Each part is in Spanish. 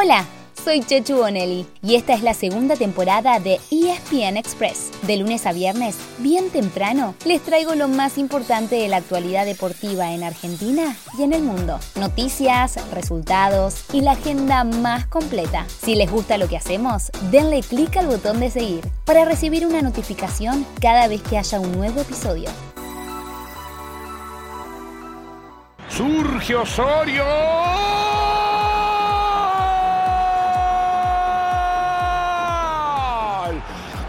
Hola, soy Chechu Bonelli y esta es la segunda temporada de ESPN Express. De lunes a viernes, bien temprano, les traigo lo más importante de la actualidad deportiva en Argentina y en el mundo. Noticias, resultados y la agenda más completa. Si les gusta lo que hacemos, denle clic al botón de seguir para recibir una notificación cada vez que haya un nuevo episodio. Surge Osorio.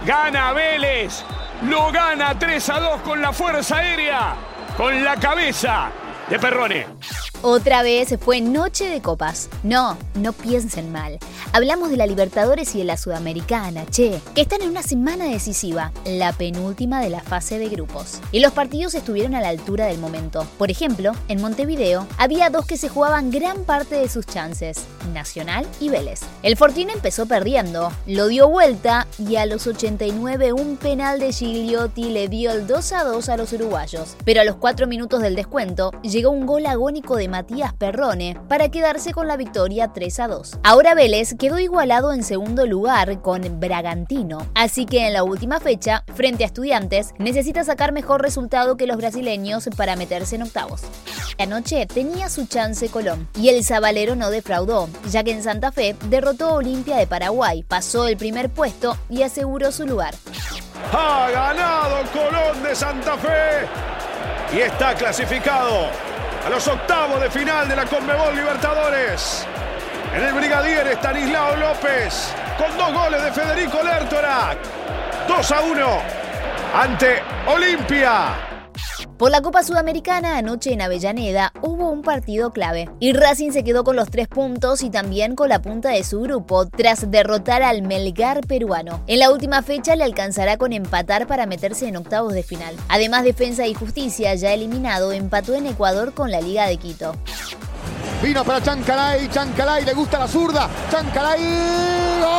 Gana Vélez. Lo gana 3 a 2 con la fuerza aérea. Con la cabeza de Perrone. Otra vez fue noche de copas. No, no piensen mal. Hablamos de la Libertadores y de la Sudamericana, che, que están en una semana decisiva, la penúltima de la fase de grupos. Y los partidos estuvieron a la altura del momento. Por ejemplo, en Montevideo había dos que se jugaban gran parte de sus chances, Nacional y Vélez. El Fortín empezó perdiendo, lo dio vuelta y a los 89 un penal de Gigliotti le dio el 2 a 2 a los uruguayos. Pero a los 4 minutos del descuento llegó un gol agónico de Matías Perrone para quedarse con la victoria 3 a 2. Ahora Vélez quedó igualado en segundo lugar con Bragantino, así que en la última fecha, frente a Estudiantes, necesita sacar mejor resultado que los brasileños para meterse en octavos. Anoche tenía su chance Colón y el Zabalero no defraudó, ya que en Santa Fe derrotó a Olimpia de Paraguay, pasó el primer puesto y aseguró su lugar. Ha ganado Colón de Santa Fe y está clasificado a los octavos de final de la Conmebol Libertadores. En el brigadier Estanislao López con dos goles de Federico Lertora. 2 a 1 ante Olimpia. Por la Copa Sudamericana anoche en Avellaneda hubo un partido clave y Racing se quedó con los tres puntos y también con la punta de su grupo tras derrotar al Melgar peruano. En la última fecha le alcanzará con empatar para meterse en octavos de final. Además Defensa y Justicia ya eliminado empató en Ecuador con la Liga de Quito. Vino para Chancalay, Chancalay le gusta la zurda, Chancalay. ¡Gol!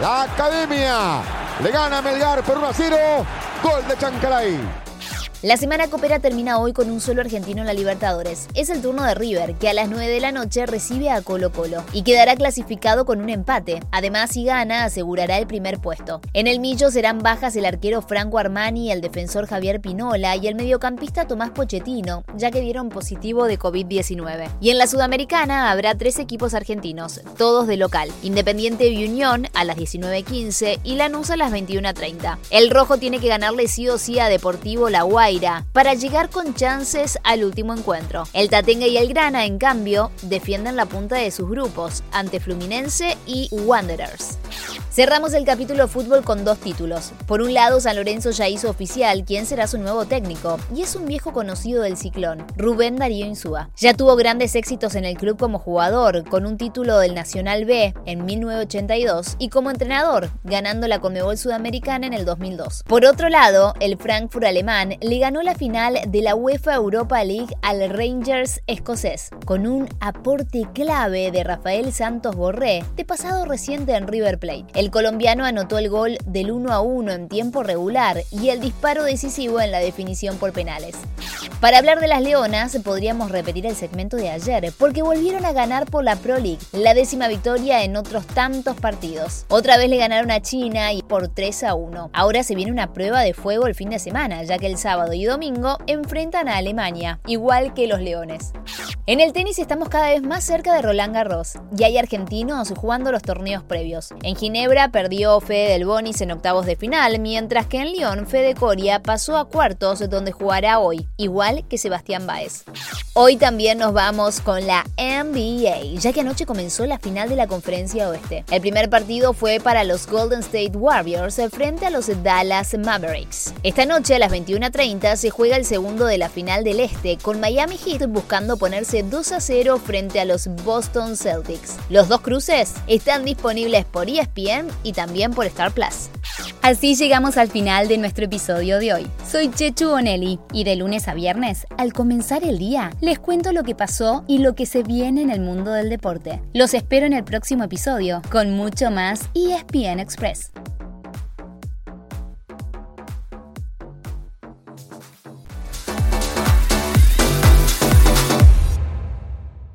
La Academia le gana Melgar por 1 a 0. Gol de Chancalay. La semana copera termina hoy con un solo argentino en la Libertadores. Es el turno de River, que a las 9 de la noche recibe a Colo Colo y quedará clasificado con un empate. Además, si gana, asegurará el primer puesto. En el Millo serán bajas el arquero Franco Armani, el defensor Javier Pinola y el mediocampista Tomás Pochettino, ya que dieron positivo de COVID-19. Y en la Sudamericana habrá tres equipos argentinos, todos de local. Independiente y Unión a las 19.15 y Lanús a las 21.30. El rojo tiene que ganarle sí o sí a Deportivo La Guay para llegar con chances al último encuentro. El Tatenga y el Grana, en cambio, defienden la punta de sus grupos ante Fluminense y Wanderers. Cerramos el capítulo fútbol con dos títulos. Por un lado, San Lorenzo ya hizo oficial quién será su nuevo técnico, y es un viejo conocido del ciclón, Rubén Darío Insúa. Ya tuvo grandes éxitos en el club como jugador, con un título del Nacional B en 1982 y como entrenador, ganando la Conmebol Sudamericana en el 2002. Por otro lado, el Frankfurt alemán le ganó la final de la UEFA Europa League al Rangers escocés, con un aporte clave de Rafael Santos Borré, de pasado reciente en River Plate. Colombiano anotó el gol del 1 a 1 en tiempo regular y el disparo decisivo en la definición por penales. Para hablar de las Leonas, podríamos repetir el segmento de ayer, porque volvieron a ganar por la Pro League, la décima victoria en otros tantos partidos. Otra vez le ganaron a China y por 3 a 1. Ahora se viene una prueba de fuego el fin de semana, ya que el sábado y domingo enfrentan a Alemania, igual que los Leones. En el tenis estamos cada vez más cerca de Roland Garros y hay argentinos jugando los torneos previos. En Ginebra perdió Fede del Bonis en octavos de final, mientras que en Lyon Fede Coria pasó a cuartos donde jugará hoy, igual que Sebastián Baez. Hoy también nos vamos con la NBA, ya que anoche comenzó la final de la Conferencia Oeste. El primer partido fue para los Golden State Warriors frente a los Dallas Mavericks. Esta noche a las 21:30 se juega el segundo de la final del Este, con Miami Heat buscando ponerse 2 a 0 frente a los Boston Celtics. Los dos cruces están disponibles por ESPN y también por Star Plus. Así llegamos al final de nuestro episodio de hoy. Soy Chechu Bonelli y de lunes a viernes, al comenzar el día, les cuento lo que pasó y lo que se viene en el mundo del deporte. Los espero en el próximo episodio con mucho más ESPN Express.